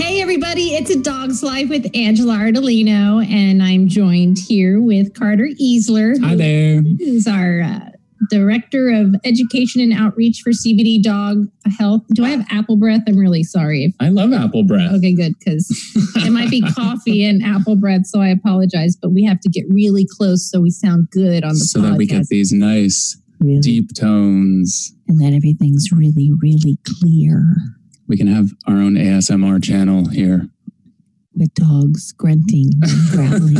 Hey, everybody, it's A Dog's Life with Angela Ardolino, and I'm joined here with Carter Easler. Hi there. Who's our uh, Director of Education and Outreach for CBD Dog Health. Do I have apple breath? I'm really sorry. I love apple breath. okay, good, because it might be coffee and apple breath, so I apologize, but we have to get really close so we sound good on the so podcast. that we get these nice really, deep tones. and that everything's really, really clear We can have our own ASMR channel here. with dogs grunting and growling.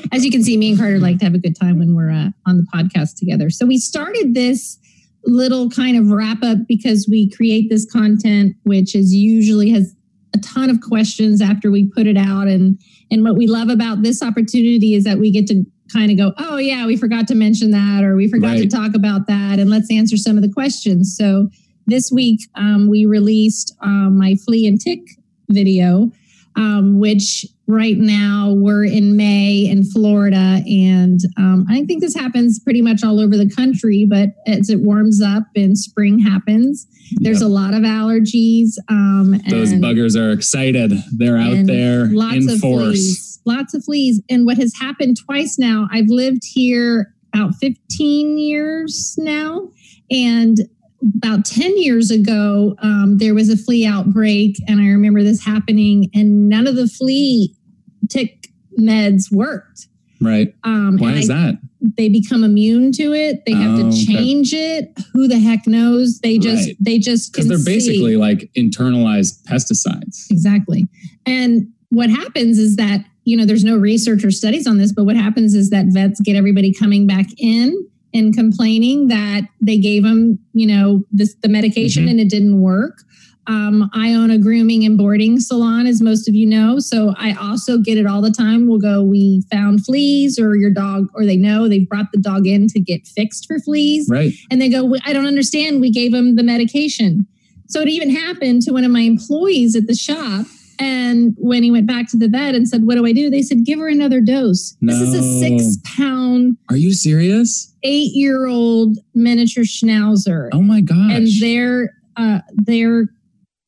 As you can see, me and Carter like to have a good time when we're uh, on the podcast together. So we started this little kind of wrap up because we create this content, which is usually has a ton of questions after we put it out. And and what we love about this opportunity is that we get to kind of go, oh yeah, we forgot to mention that, or we forgot to talk about that, and let's answer some of the questions. So this week um, we released um, my flea and tick video um, which right now we're in May in Florida. And um, I think this happens pretty much all over the country, but as it warms up and spring happens, there's Yep. a lot of allergies. Um, Those buggers are excited. They're out there lots in of force. fleas, lots of fleas. And what has happened twice now, I've lived here about 15 years now. And about 10 years ago, um, there was a flea outbreak. And I remember this happening, and none of the flea tick meds worked. Right. Um, Why is I- that? they become immune to it. They have Oh, to okay. change it. Who the heck knows? They just, Right. they just, Because they're see. basically like internalized pesticides. Exactly. And what happens is that, you know, there's no research or studies on this, but what happens is that vets get everybody coming back in and complaining that they gave them, you know, this the medication Mhm. and it didn't work. Um, I own a grooming and boarding salon, as most of you know. So I also get it all the time. We'll go, we found fleas, or your dog, or they know they've brought the dog in to get fixed for fleas. Right. And they go, I don't understand. We gave him the medication. So it even happened to one of my employees at the shop. And when he went back to the vet and said, What do I do? They said, Give her another dose. This is a six pound, Are you serious? eight year old miniature schnauzer. Oh my gosh. and they're, uh, they're,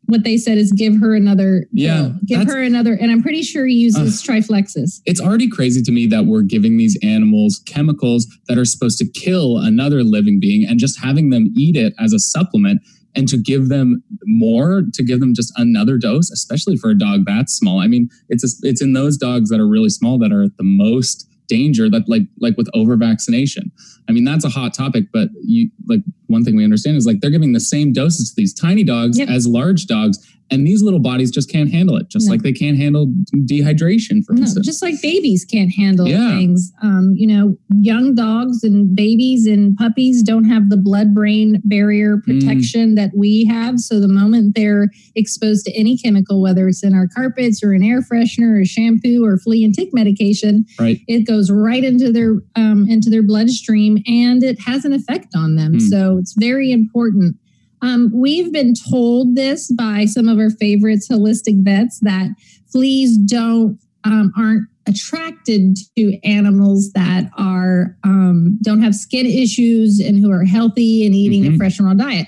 what they said is give her another, Yeah, give her another. And I'm pretty sure he uses Trifexis. it's already crazy to me that we're giving these animals chemicals that are supposed to kill another living being and just having them eat it as a supplement and to give them more to give them just another dose especially for a dog that small. I mean it's a, it's in those dogs that are really small that are at the most danger that like like with over vaccination. I mean that's a hot topic but you like one thing we understand is like they're giving the same doses to these tiny dogs Yep. as large dogs and these little bodies just can't handle it just No. like they can't handle dehydration for No, instance just like babies can't handle Yeah. things. Um, you know, young dogs and babies and puppies don't have the blood brain barrier Mm. protection that we have. So the moment they're exposed to any chemical, whether it's in our carpets or an air freshener or shampoo or flea and tick medication, right it goes right into their um, into their bloodstream and it has an effect on them. Hmm. So it's very important. Um, we've been told this by some of our favorites, holistic vets, that fleas don't um, aren't attracted to animals that are um, don't have skin issues and who are healthy and eating a Mhm. fresh and raw diet.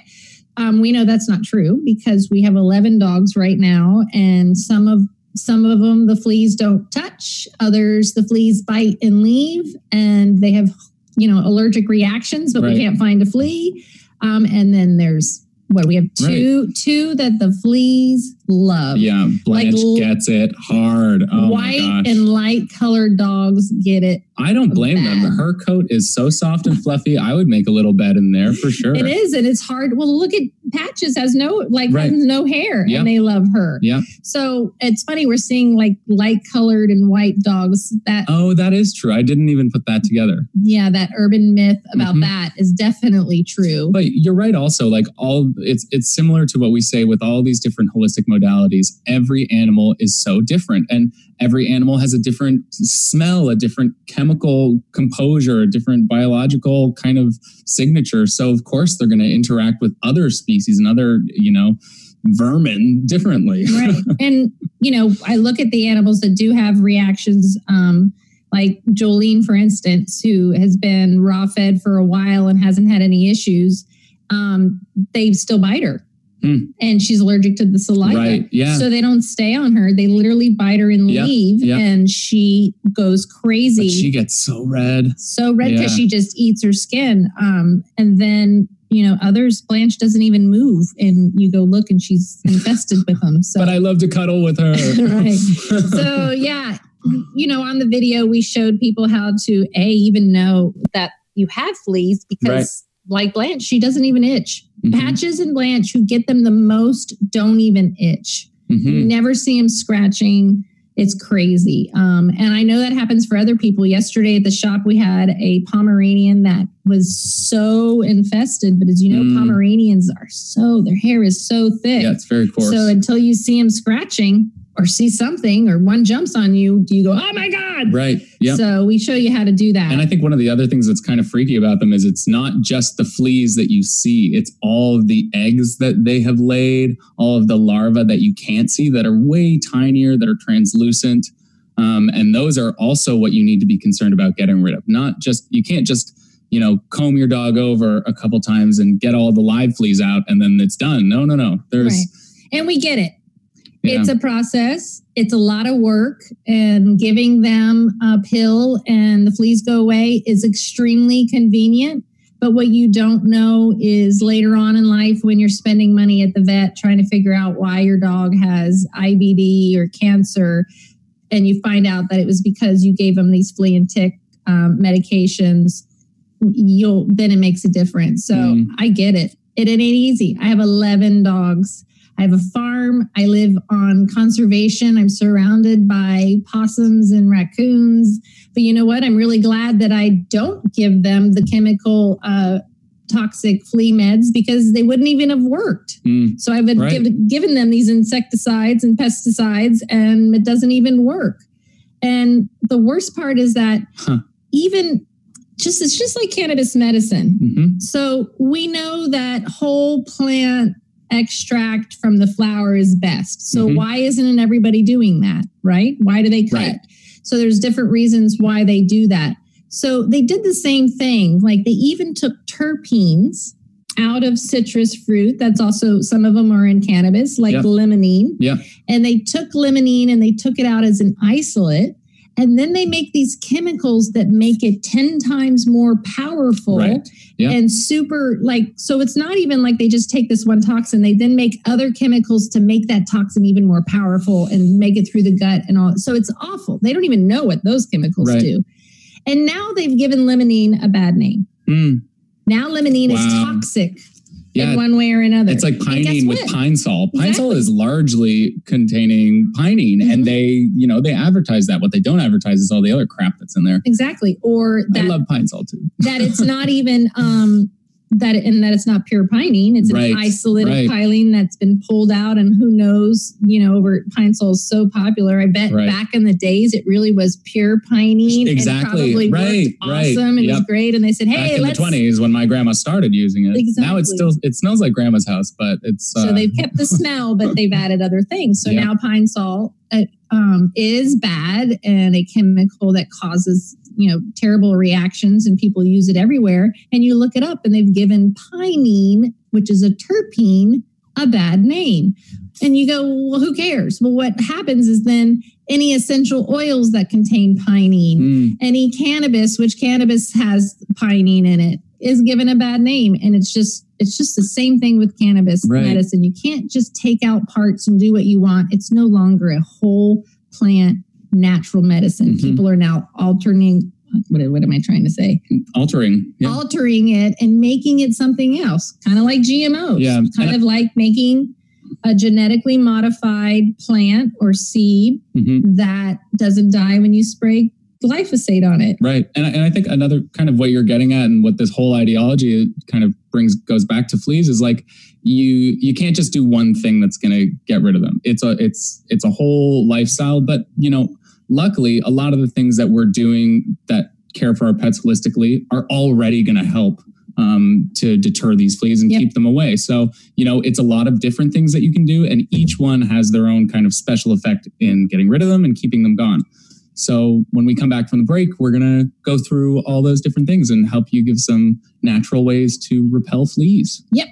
Um, we know that's not true because we have 11 dogs right now, and some of some of them the fleas don't touch. Others the fleas bite and leave, and they have you know allergic reactions, but Right. we can't find a flea. Um, and then there's what we have two two that the fleas love. Yeah, Blanche Like gets it hard. Oh White and light colored dogs get it. I don't blame them. Her coat is so soft and fluffy. I would make a little bed in there for sure. It is, and it's hard. Well, look at Patches has no like Right. has no hair, Yeah. and they love her. Yeah. So it's funny we're seeing like light colored and white dogs. That Oh, that is true. I didn't even put that together. yeah, that urban myth about Mhm. that is definitely true. But you're right also like all it's it's similar to what we say with all these different holistic modalities. Every animal is so different and every animal has a different smell, a different chemical composure, a different biological kind of signature. So of course they're going to interact with other species and other, you know, vermin differently. right. And, you know, I look at the animals that do have reactions, um, like Jolene, for instance, who has been raw fed for a while and hasn't had any issues. Um, they still bite her. Hmm. And she's allergic to the saliva. Right. Yeah. So they don't stay on her. They literally bite her and Yep, leave. yep. And she goes crazy. But she gets so red. so red because Yeah. she just eats her skin. Um, and then you know others, Blanche doesn't even move, and you go look, and she's infested with them. So But I love to cuddle with her. Right. so yeah, you know, on the video we showed people how to a even know that you have fleas because. Like Blanche, she doesn't even itch. Mhm, Patches and Blanche, who get them the most, don't even itch. You mhm. never see them scratching. It's crazy. Um, and I know that happens for other people. Yesterday at the shop, we had a Pomeranian that was so infested. But as you know, Mm. Pomeranians are so, their hair is so thick. Yeah, it's very coarse. So until you see them scratching or see something or one jumps on you, do you go, oh my God. right. Yeah. So we show you how to do that. And I think one of the other things that's kind of freaky about them is it's not just the fleas that you see, it's all of the eggs that they have laid, all of the larvae that you can't see that are way tinier, that are translucent. Um, and those are also what you need to be concerned about getting rid of. Not just, you can't just, you know, comb your dog over a couple times and get all the live fleas out and then it's done. No, no, no. There's, Right. and we get it. Yeah. It's a process. It's a lot of work, and giving them a pill and the fleas go away is extremely convenient. But what you don't know is later on in life when you're spending money at the vet trying to figure out why your dog has IBD or cancer, and you find out that it was because you gave them these flea and tick um, medications, you'll then it makes a difference. So Mm. I get it. It, it ain't easy. I have 11 dogs. I have a farm. I live on conservation. I'm surrounded by possums and raccoons. But you know what? I'm really glad that I don't give them the chemical uh, toxic flea meds because they wouldn't even have worked. Mm, So I've Right. given, given them these insecticides and pesticides, and it doesn't even work. And the worst part is that Huh. even just it's just like cannabis medicine. mhm. So we know that whole plant extract from the flower is best. So Mhm. why isn't everybody doing that? Right? Why do they cut? Right. So there's different reasons why they do that. So they did the same thing. Like they even took terpenes out of citrus fruit. That's also some of them are in cannabis, like Yeah. limonene. Yeah. And they took limonene and they took it out as an isolate. And then they make these chemicals that make it 10 times more powerful Right. Yeah. and super like so it's not even like they just take this one toxin they then make other chemicals to make that toxin even more powerful and make it through the gut and all. So it's awful. They don't even know what those chemicals Right. do. And now they've given limonene a bad name. Mm, now limonene is toxic yeah. in one way or another It's like pinene with pine sol. Pine sol Exactly. is largely containing pinene, Mhm. and they, you know, they advertise that. What they don't advertise is all the other crap that's in there. exactly or I love pine sol too. that it's not even um that and that it's not pure pinene it's Right, an isolate right. pinene that's been pulled out and who knows you know over pine sol is so popular i bet Right. back in the days it really was pure pinene Exactly, and probably right, awesome and it was great and they said hey Back in the let's twenties when my grandma started using it. Now it's still it smells like grandma's house, but it's uh, so they've kept the smell but they've added other things so Yeah. now pine sol uh, um, is bad and a chemical that causes you know terrible reactions and people use it everywhere and you look it up and they've given pinene which is a terpene a bad name. And you go well who cares? Well what happens is then any essential oils that contain pinene Mm, any cannabis which cannabis has pinene in it is given a bad name and it's just it's just the same thing with cannabis Right. medicine you can't just take out parts and do what you want it's no longer a whole plant natural medicine Mhm. people are now altering what, what am i trying to say altering. Yeah. altering it and making it something else kind of like gmos Yeah. kind of like making a genetically modified plant or seed Mhm. that doesn't die when you spray glyphosate on it Right. And, I- and I think another kind of what you're getting at and what this whole ideology kind of brings goes back to fleas is like you you can't just do one thing that's going to get rid of them. It's a it's it's a whole lifestyle, but you know, luckily, a lot of the things that we're doing that care for our pets holistically are already going to help um, to deter these fleas and Yep. keep them away. So, you know, it's a lot of different things that you can do, and each one has their own kind of special effect in getting rid of them and keeping them gone. So, when we come back from the break, we're going to go through all those different things and help you give some natural ways to repel fleas. Yep.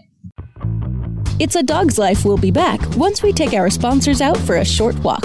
It's a Dog's Life We'll be back once we take our sponsors out for a short walk.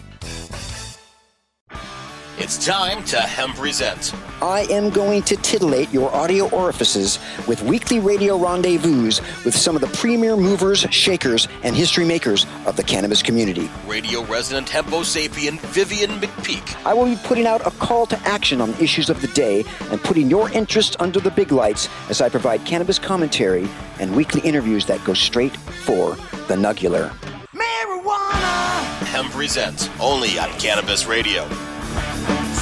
It's time to Hemp Present. I am going to titillate your audio orifices with weekly radio rendezvous with some of the premier movers, shakers, and history makers of the cannabis community. Radio resident Hempo sapien Vivian McPeak. I will be putting out a call to action on issues of the day and putting your interest under the big lights as I provide cannabis commentary and weekly interviews that go straight for the nugular. Marijuana, Hemp Present. Only on Cannabis Radio.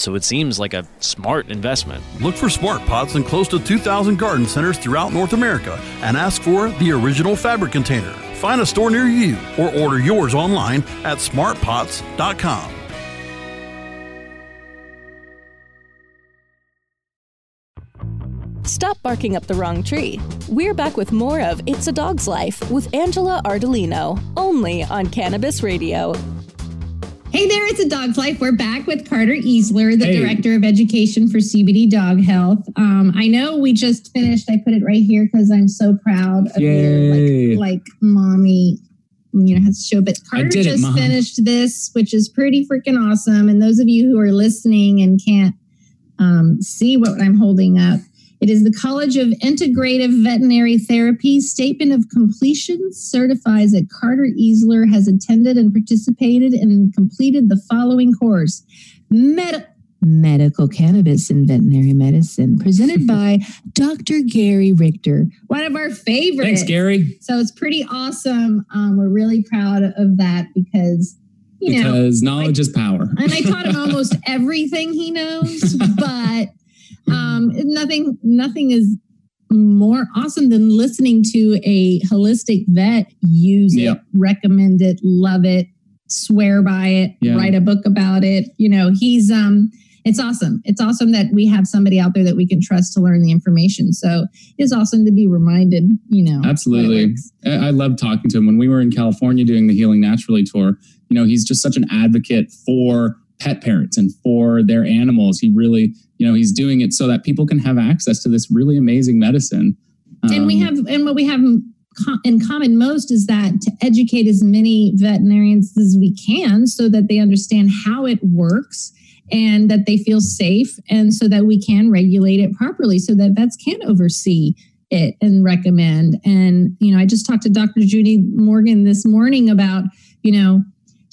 so it seems like a smart investment. Look for smart pots in close to 2,000 garden centers throughout North America and ask for the original fabric container. Find a store near you or order yours online at smartpots.com. Stop barking up the wrong tree. We're back with more of It's a Dog's Life with Angela Ardolino, only on Cannabis Radio. Hey there, it's a dog's life. We're back with Carter Easler, the Hey. director of education for CBD Dog Health. Um, I know we just finished. I put it right here because I'm so proud of Yay. you, like, like mommy. You know, has to show, but Carter did it, just finished this, which is pretty freaking awesome. And those of you who are listening and can't um, see what I'm holding up, it is the College of Integrative Veterinary Therapy Statement of Completion certifies that Carter Easler has attended and participated and completed the following course. Med- Medical Cannabis in Veterinary Medicine, presented by Dr. Gary Richter, one of our favorites. Thanks, Gary. So it's pretty awesome. Um, we're really proud of that because, you know, Because knowledge is power. and I taught him almost everything he knows, but um, nothing nothing is more awesome than listening to a holistic vet use it, recommend it, love it, swear by it, Yeah. write a book about it. You know, he's um it's awesome. It's awesome that we have somebody out there that we can trust to learn the information. So it's awesome to be reminded, you know. Absolutely. I I love talking to him. When we were in California doing the Healing Naturally tour, you know, he's just such an advocate for pet parents and for their animals. He really, you know, he's doing it so that people can have access to this really amazing medicine. and we Um, have and what we have in common most is that to educate as many veterinarians as we can so that they understand how it works and that they feel safe and so that we can regulate it properly so that vets can oversee it and recommend and you know i just talked to dr judy morgan this morning about you know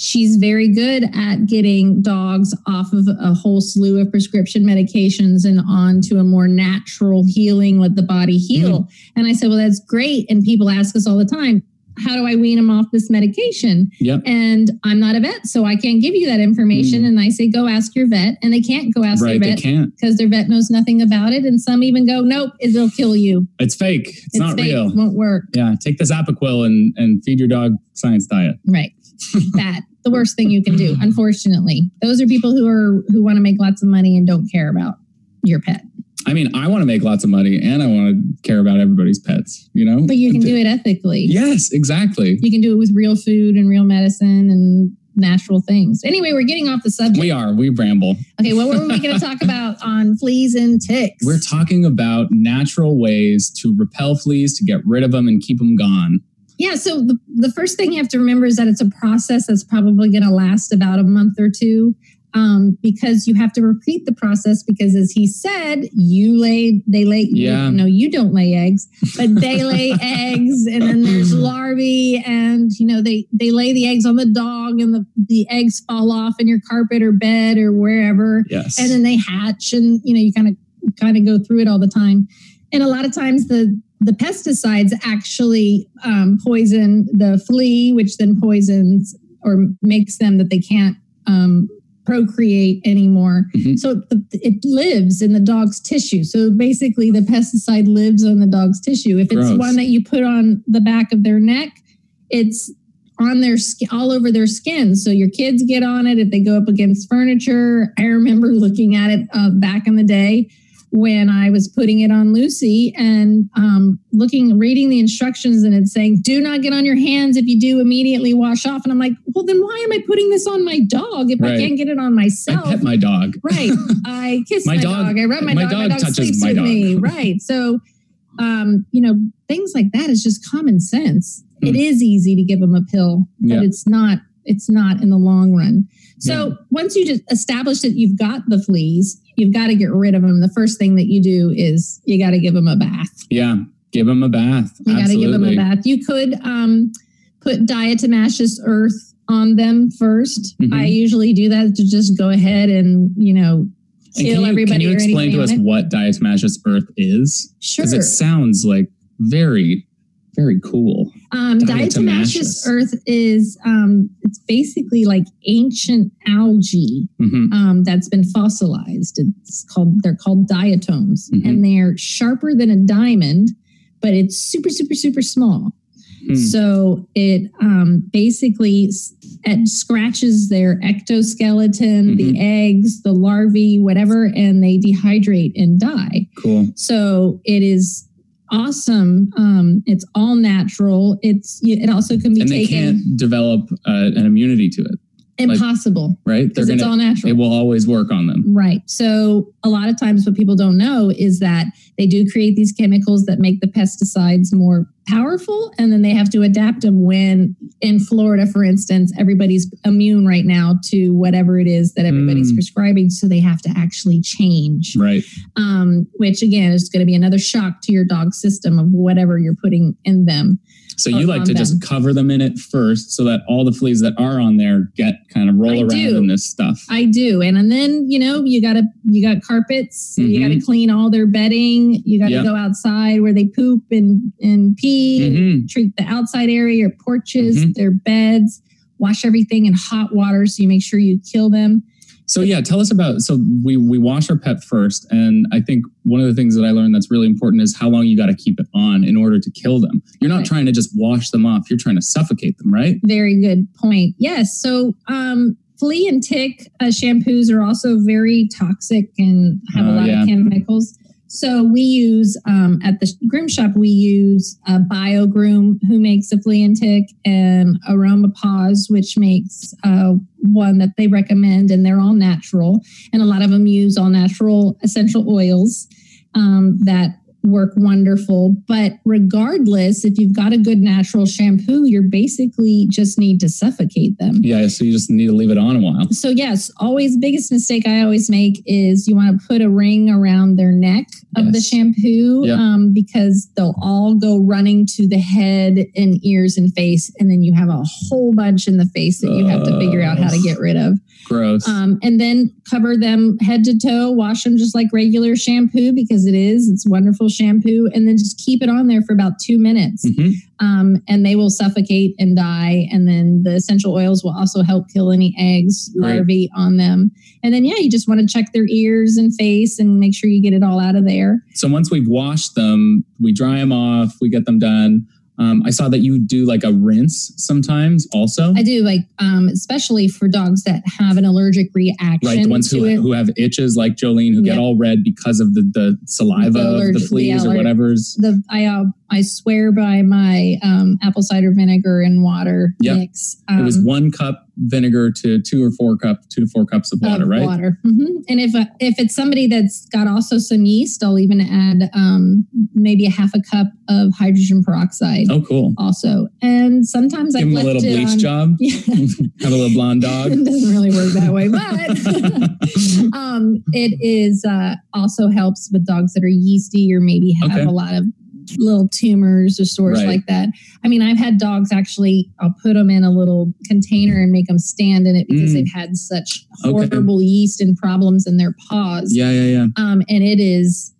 she's very good at getting dogs off of a whole slew of prescription medications and onto a more natural healing let the body heal and i said well that's great and people ask us all the time how do I wean them off this medication? Yep. And I'm not a vet, so I can't give you that information. Mm. And I say, go ask your vet. And they can't go ask right. their vet because their vet knows nothing about it. And some even go, nope, it'll kill you. It's fake. It's, not fake, real. It won't work. Yeah. Take this Apoquel and and feed your dog science diet. Right. Bad. The worst thing you can do, unfortunately. Those are people who are who want to make lots of money and don't care about your pet. I mean, I want to make lots of money and I want to care about everybody's pets. You know. But you can do it ethically. Yes, exactly. You can do it with real food and real medicine and natural things. Anyway, we're getting off the subject. We are. We ramble. Okay, what were we going to talk about on fleas and ticks? We're talking about natural ways to repel fleas, to get rid of them, and keep them gone. Yeah, so the, the first thing you have to remember is that it's a process that's probably going to last about a month or two um, because you have to repeat the process because as he said, you lay, they lay, Yeah. no, you don't lay eggs, but they lay eggs and then there's larvae and, you know, they, they lay the eggs on the dog and the, the eggs fall off in your carpet or bed or wherever Yes. and then they hatch and you know you kind of kind of go through it all the time and a lot of times the the pesticides actually um, poison the flea which then poisons or makes them that they can't um, procreate anymore Mhm. so the, it lives in the dog's tissue so basically the pesticide lives on the dog's tissue if it's Gross. one that you put on the back of their neck it's on their skin, all over their skin. So your kids get on it if they go up against furniture. I remember looking at it uh, back in the day when I was putting it on Lucy and um, looking, reading the instructions, and it's saying, "Do not get on your hands. If you do, immediately wash off." And I'm like, "Well, then why am I putting this on my dog if I can't get it on myself?" I myself?" pet my dog. right. I kiss My my, dog- dog, I rub my, my dog. My dog dog touches sleeps my with dog. me. Right. So, um, you know, things like that is just common sense. Hmm. It is easy to give them a pill, but Yeah. it's not. It's not in the long run. So once you just establish that you've got the fleas, you've got to get rid of them. The first thing that you do is you got to give them a bath. Yeah. Give them a bath. You got to give them a bath. You could um, put diatomaceous earth on them 1st Mhm. I usually do that to just go ahead and you know kill can you, everybody. can you explain to us what diatomaceous earth is? Sure. Because it sounds like very, very cool. Um, Diatomaceous. earth is um, it's basically like ancient algae hmm um, that's been fossilized. It's called they're called diatoms, Mhm. and they're sharper than a diamond, but it's super super super small. Hmm. So it um, basically it scratches their ectoskeleton, the Mm-hmm. eggs, the larvae, whatever, and they dehydrate and die. Cool. So it is awesome. Um, it's all natural. It's it also can be And they taken can't develop uh, an immunity to it, like- impossible right? They're because it's all gonna. natural. It will always work on them. Right. So a lot of times what people don't know is that they do create these chemicals that make the pesticides more powerful and then they have to adapt them when in Florida for instance everybody's immune right now to whatever it is that everybody's Mm. prescribing so they have to actually change Right. um, which again is going to be another shock to your dog's system of whatever you're putting in them So you like to them. just cover them in it first, so that all the fleas that are on there get kind of roll I around do. in this stuff. I do. And, and then, you know, you gotta you got carpets, you Mhm. gotta clean all their bedding, you gotta Yep. go outside where they poop and, and pee, and Mhm. treat the outside area, your porches, Mhm. their beds, wash everything in hot water so you make sure you kill them. So yeah, tell us about. So we we wash our pet first, and I think one of the things that I learned that's really important is how long you got to keep it on in order to kill them. You're not Right. trying to just wash them off; you're trying to suffocate them, right? Very good point. Yes. So um flea and tick uh, shampoos are also very toxic and have a Oh, lot yeah. of chemicals. So we use um, at the groom shop we use uh, BioGroom, who makes a flea and tick, and Aroma Paws, which makes uh, one that they recommend, and they're all natural. And a lot of them use all natural essential oils um, that work wonderful. But regardless, if you've got a good natural shampoo, you're basically just need to suffocate them. Yeah. So you just need to leave it on a while. So yes, always biggest mistake I always make is you want to put a ring around their neck of the shampoo Yep. um, because they'll all go running to the head and ears and face, and then you have a whole bunch in the face that you have to figure out how to get rid of. Gross. Um, and then cover them head to toe, wash them just like regular shampoo because it is. It's wonderful shampoo and then just keep it on there for about two minutes. Mhm. Um, and they will suffocate and die. And then the essential oils will also help kill any eggs, larvae on them. And then, yeah, you just want to check their ears and face and make sure you get it all out of there. So once we've washed them, we dry them off, we get them done. Um, I saw that you do like a rinse sometimes also. I do like, um, especially for dogs that have an allergic reaction Right, the ones who, it. who have itches like Jolene, who get all red because of the, the saliva The of the the fleas or aller- whatever's. the I uh, I swear by my um, apple cider vinegar and water Yep. mix. Um, it was one cup vinegar to two or four cup, two to four cups of water, of right? Water. hmm And if uh, if it's somebody that's got also some yeast, I'll even add um, maybe a half a cup of hydrogen peroxide Oh, cool. also. And sometimes Give I've him a little bleach on- job. Yeah. Have a little blonde dog. it doesn't really work that way, but um, it is uh, also helps with dogs that are yeasty or maybe have Okay. a lot of little tumors or sores Right. like that. I mean, I've had dogs actually. I'll put them in a little container and make them stand in it because Mm. they've had such Okay. horrible yeast and problems in their paws. Yeah, yeah, yeah. Um, and it is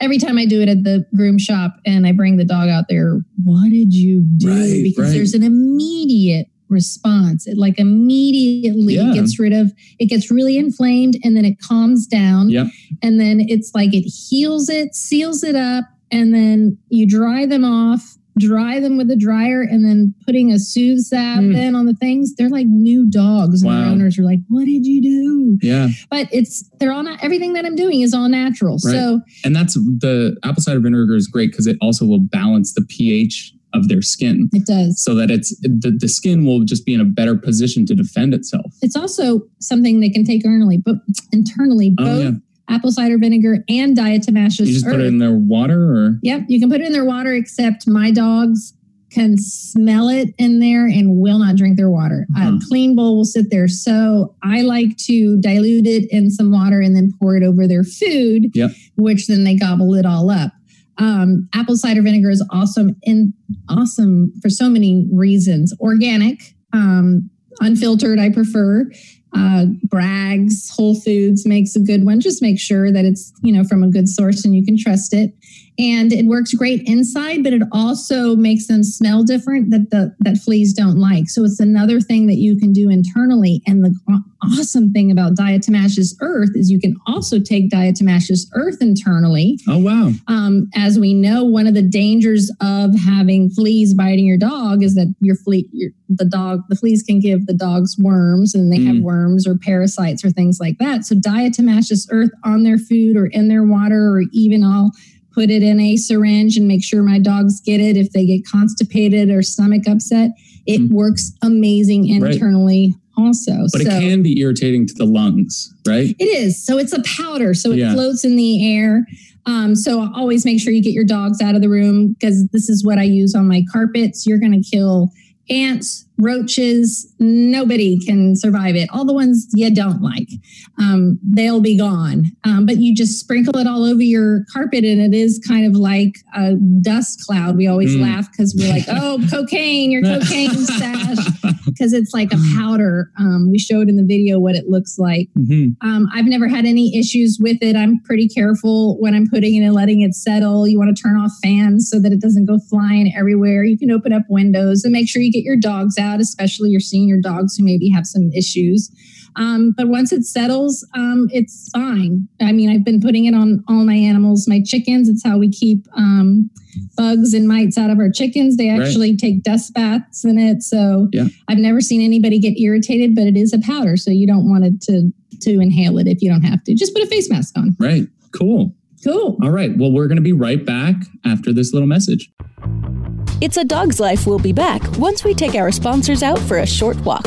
every time I do it at the groom shop and I bring the dog out there, what did you do? Right, because right. there's an immediate response. It like immediately Yeah. gets rid of it gets really inflamed and then it calms down. Yep. And then it's like it heals it, seals it up, and then you dry them off, dry them with a dryer, and then putting a soothe zap Mm. in on the things. They're like new dogs. And their Wow. owners are like, What did you do? Yeah. but it's they're all not everything that I'm doing is all natural. Right. So And that's the apple cider vinegar is great because it also will balance the pH of their skin it does. so that it's the, the skin will just be in a better position to defend itself. It's also something they can take internally, but internally Oh, both yeah. Apple cider vinegar and diatomaceous You just earth. put it in their water or Yep, you can put it in their water. Except my dogs can smell it in there and will not drink their water. Uh-huh. A clean bowl will sit there. So I like to dilute it in some water and then pour it over their food, Yep. which then they gobble it all up. Um, apple cider vinegar is awesome and awesome for so many reasons. Organic, um, unfiltered, I prefer. Uh, Bragg's Whole Foods makes a good one. Just make sure that it's you know from a good source and you can trust it. And it works great inside, but it also makes them smell different that the that fleas don't like. So it's another thing that you can do internally. And the awesome thing about diatomaceous earth is you can also take diatomaceous earth internally. oh wow. Um, as we know, one of the dangers of having fleas biting your dog is that your flea, your, the dog, the fleas can give the dogs worms, and they have Mm. worms or parasites or things like that. So diatomaceous earth on their food or in their water, or even I'll put it in a syringe and make sure my dogs get it if they get constipated or stomach upset. It Mm. works amazing Right. internally. Also, But so it can be irritating to the lungs, right? it is. So it's a powder. So it Yeah. floats in the air. Um, so always make sure you get your dogs out of the room because this is what I use on my carpets. You're going to kill ants, roaches. Nobody can survive it. All the ones you don't like, um, they'll be gone. Um, but you just sprinkle it all over your carpet, and it is kind of like a dust cloud. We always Mm. laugh because we're like, "Oh, cocaine! Your cocaine stash!" Because it's like a powder. Um, we showed in the video what it looks like. Mhm. Um, I've never had any issues with it. I'm pretty careful when I'm putting it and letting it settle. You want to turn off fans so that it doesn't go flying everywhere. You can open up windows and make sure you get your dogs out, especially your senior dogs who maybe have some issues. Um, but once it settles, um, it's fine. I mean, I've been putting it on all my animals, my chickens. It's how we keep um, bugs and mites out of our chickens. They Right. actually take dust baths in it. So Yeah. I've never seen anybody get irritated, but it is a powder. So you don't want it to to inhale it if you don't have to. Just put a face mask on. Right. Cool. Cool. All right. Well, we're going to be right back after this little message. It's a Dog's Life We'll be back once we take our sponsors out for a short walk.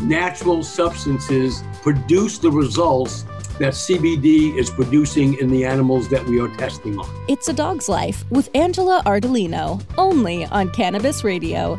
natural substances produce the results that CBD is producing in the animals that we are testing on. It's a Dog's Life with Angela Ardolino, only on Cannabis Radio.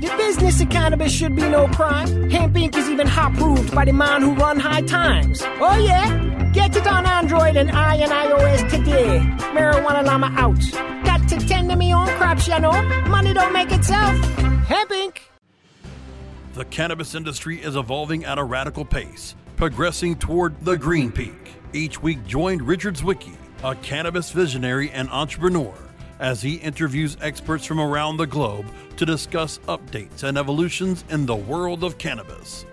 The business of cannabis should be no crime. Hemp Inc. is even hot proved by the man who run high times. Oh yeah? Get it on Android and I and iOS today. Marijuana Llama out. Got to tend to me own crops, you know. Money don't make itself. Hemp Inc. The cannabis industry is evolving at a radical pace, progressing toward the green peak. Each week, join Richard Zwicky, a cannabis visionary and entrepreneur, as he interviews experts from around the globe to discuss updates and evolutions in the world of cannabis.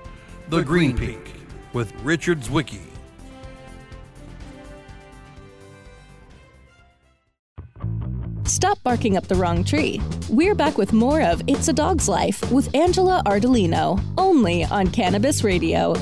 The, Green, Peak with Richard Zwicky. Stop barking up the wrong tree. We're back with more of It's a Dog's Life with Angela Ardolino, only on Cannabis Radio.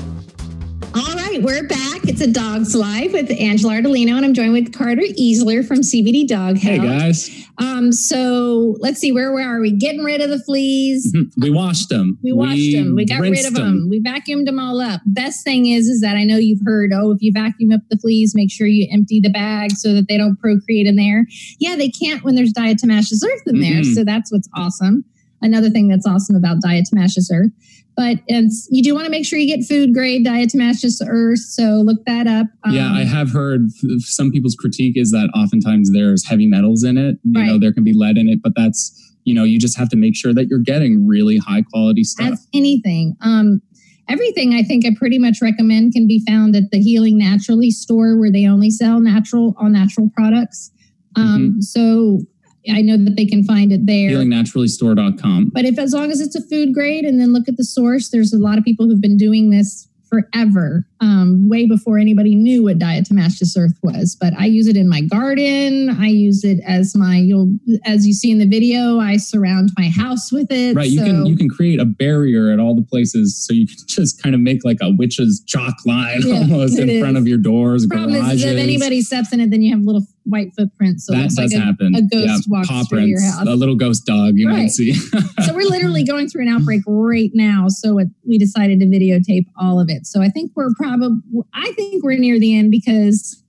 Right, we're back. It's a dog's life with Angela Ardolino, and I'm joined with Carter Easler from CBD Dog Hey guys, Um, so let's see, where where are we? Getting rid of the fleas. we washed them. We washed them. We got rid of them. We vacuumed them all up. Best thing is, is that I know you've heard. Oh, if you vacuum up the fleas, make sure you empty the bag so that they don't procreate in there. Yeah, they can't when there's diatomaceous earth in there. Mhm. So that's what's awesome. Another thing that's awesome about diatomaceous earth. But you do want to make sure you get food grade diatomaceous earth. So look that up. yeah, Um, I have heard some people's critique is that oftentimes there's heavy metals in it. You know, there can be lead in it, but that's you know, you just have to make sure that you're getting really high quality stuff. anything. Um, everything I think I pretty much recommend can be found at the Healing Naturally store where they only sell natural all natural products. Um, So I know that they can find it there. HealingNaturallyStore.com. But if as long as it's a food grade and then look at the source, there's a lot of people who've been doing this forever, um, way before anybody knew what diatomaceous earth was. But I use it in my garden. I use it as my you'll as you see in the video. I surround my house with it. Right, you so- can you can create a barrier at all the places, so you can just kind of make like a witch's chalk line Yeah, almost in front of your doors, problem garages. is if anybody steps in it, then you have little white footprints. So that does like a, happen. a ghost yeah, walks paw through your house. a little ghost dog you might see. so we're literally going through an outbreak right now. So it, we decided to videotape all of it. So I think we're probably, I think we're near the end because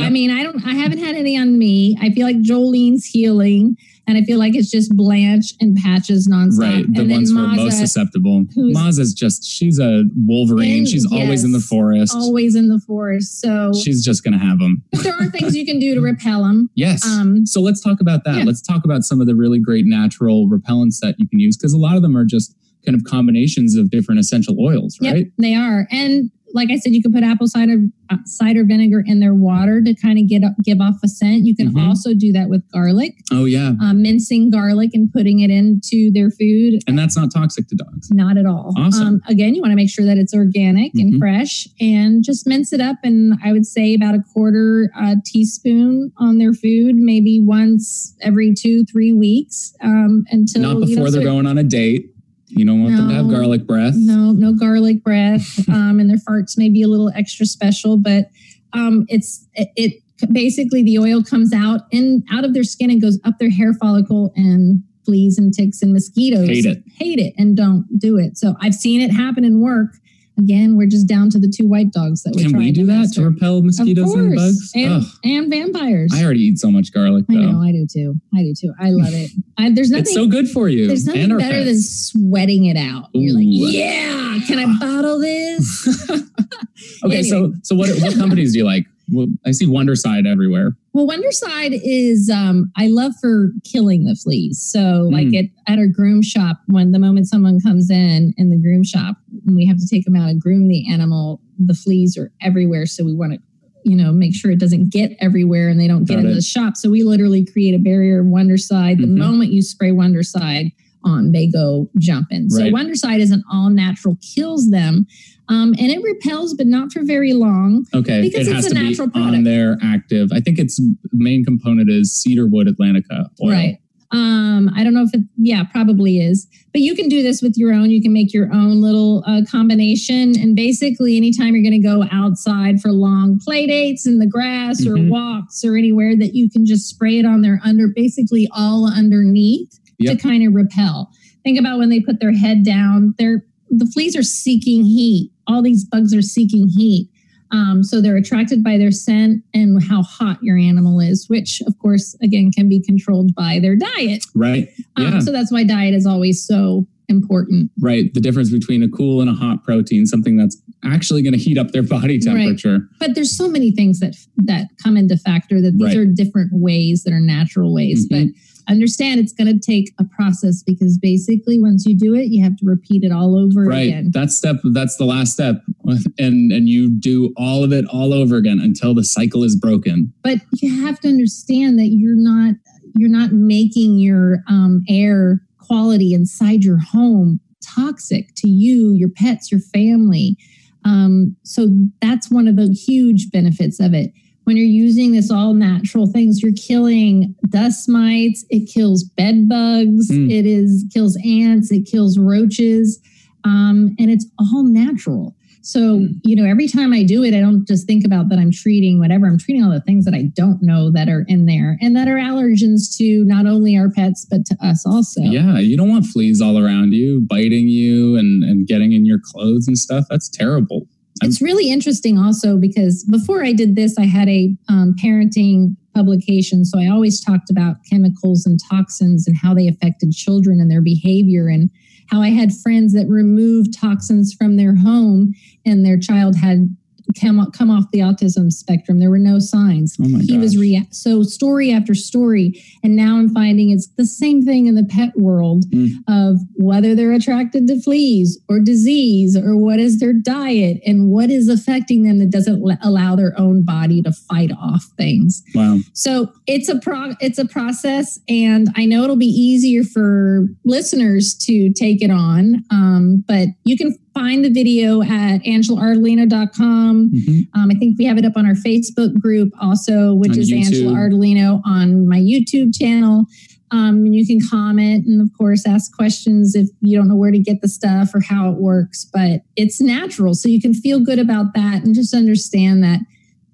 I mean, I don't, I haven't had any on me. I feel like Jolene's healing, and I feel like it's just Blanche and Patches nonstop. Right, the and ones who are most susceptible. Maza's just she's a Wolverine. She's always in the forest. always in the forest. So She's just gonna have them. but there are things you can do to repel them. Yes. Um, so let's talk about that. yeah. Let's talk about some of the really great natural repellents that you can use because a lot of them are just kind of combinations of different essential oils, Yep, right? they are. And like I said, you can put apple cider uh, cider vinegar in their water to kind of get give off a scent. You can Mhm. also do that with garlic, Oh yeah. um, mincing garlic and putting it into their food. And that's not toxic to dogs. Not at all. Awesome. Um, again, you want to make sure that it's organic Mhm. and fresh, and just mince it up. And I would say about a quarter uh, teaspoon on their food, maybe once every two three weeks, um, until not you know, before they're it- going on a date. You don't want them to have garlic breath. No, no garlic breath, um, and their farts may be a little extra special, but um, it's it, it basically the oil comes out and out of their skin and goes up their hair follicle and fleas and ticks and mosquitoes Hate it. hate it and don't do it. So I've seen it happen in work. Again, we're just down to the two white dogs that we're Can we do to that master. to repel mosquitoes and bugs? and, and vampires. I already eat so much garlic I know, I do too. I do too. I love it. I, there's nothing. It's so good for you There's nothing and better pets. than sweating it out. You're like, yeah, can I bottle this? Okay, so so what what companies do you like? Well, I see Wondercide everywhere. Well, Wondercide is um, I love for killing the fleas. So, like Mm. at, at our groom shop, when the moment someone comes in in the groom shop, and we have to take them out and groom the animal, the fleas are everywhere. So we want to, you know, make sure it doesn't get everywhere and they don't get Got into the shop. So we literally create a barrier Wondercide. The Mhm. moment you spray Wondercide on, they go jumping. So Right. Wondercide is an all natural, kills them, um, and it repels, but not for very long. Okay, because it it's a natural product. on there active. I think its main component is cedarwood atlantica oil. Right. Um, I don't know if it, yeah, probably is. But you can do this with your own. You can make your own little uh, combination. And basically, anytime you're going to go outside for long play dates in the grass or Mhm. walks or anywhere, that you can just spray it on there under basically all underneath Yep. to kind of repel. Think about when they put their head down, they're the fleas are seeking heat. All these bugs are seeking heat. Um, so they're attracted by their scent and how hot your animal is, which of course, again, can be controlled by their diet. Right. Um, Yeah. So that's why diet is always so important. right. The difference between a cool and a hot protein, something that's actually going to heat up their body temperature. Right. But there's so many things that that come into factor that these Right. are different ways that are natural ways. Mhm. But understand it's going to take a process because basically once you do it, you have to repeat it all over Right. again. That step, that's the last step. And and you do all of it all over again until the cycle is broken. but you have to understand that you're not you're not making your um, air quality inside your home toxic to you your pets your family um, so that's one of the huge benefits of it when you're using this all natural things you're killing dust mites it kills bed bugs Mm. it is kills ants it kills roaches um, and it's all natural so, you know, every time I do it, I don't just think about that I'm treating whatever. I'm treating all the things that I don't know that are in there and that are allergens to not only our pets, but to us also. Yeah. You don't want fleas all around you, biting you and, and getting in your clothes and stuff. That's terrible. It's really interesting also because before I did this, I had a um, parenting publication. So I always talked about chemicals and toxins and how they affected children and their behavior and how I had friends that removed toxins from their home and their child had come, come off the autism spectrum. There were no signs. Oh my he was gosh. rea- so story after story. And now I'm finding it's the same thing in the pet world Mm. of whether they're attracted to fleas or disease or what is their diet and what is affecting them that doesn't l- allow their own body to fight off things. Wow. So it's a pro it's a process, and I know it'll be easier for listeners to take it on. Um, but you can find the video at angelaardolino.com. Mhm. Um, I think we have it up on our Facebook group also, which On is YouTube. Angela Ardolino on my YouTube channel. Um, and you can comment and, of course, ask questions if you don't know where to get the stuff or how it works. But it's natural, so you can feel good about that and just understand that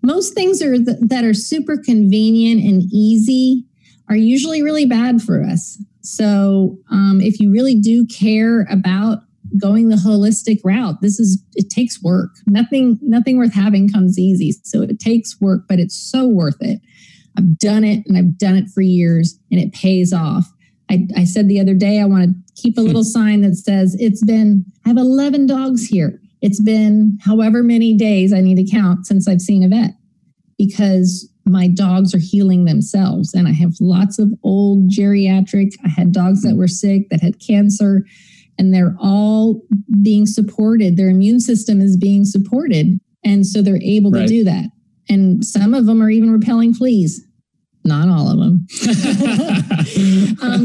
most things are th- that are super convenient and easy are usually really bad for us. So um, if you really do care about going the holistic route, this is it takes work. Nothing nothing worth having comes easy. So it takes work, but it's so worth it. I've done it and I've done it for years and it pays off. I, I said the other day I want to keep a little sign that says it's been I have 11 dogs here. It's been however many days I need to count since I've seen a vet because my dogs are healing themselves. And I have lots of old geriatric. I had dogs that mm. were sick, that had cancer, and they're all being supported. Their immune system is being supported. And so they're able to do that. And some of them are even repelling fleas. Not all of them.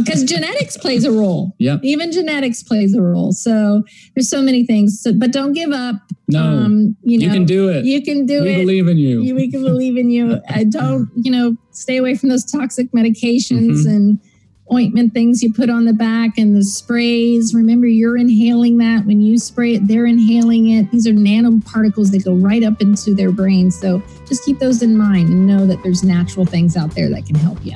Because genetics plays a role. Yep. Even genetics plays a role. So there's so many things. So, but don't give up. No. Um, you know, you can do it. You can do we it. We believe in you. You- we can believe in you. I don't, you know, stay away from those toxic medications Mhm. and ointment things you put on the back and the sprays. Remember, you're inhaling that. When you spray it, they're inhaling it. These are nanoparticles that go right up into their brain. So just keep those in mind and know that there's natural things out there that can help you.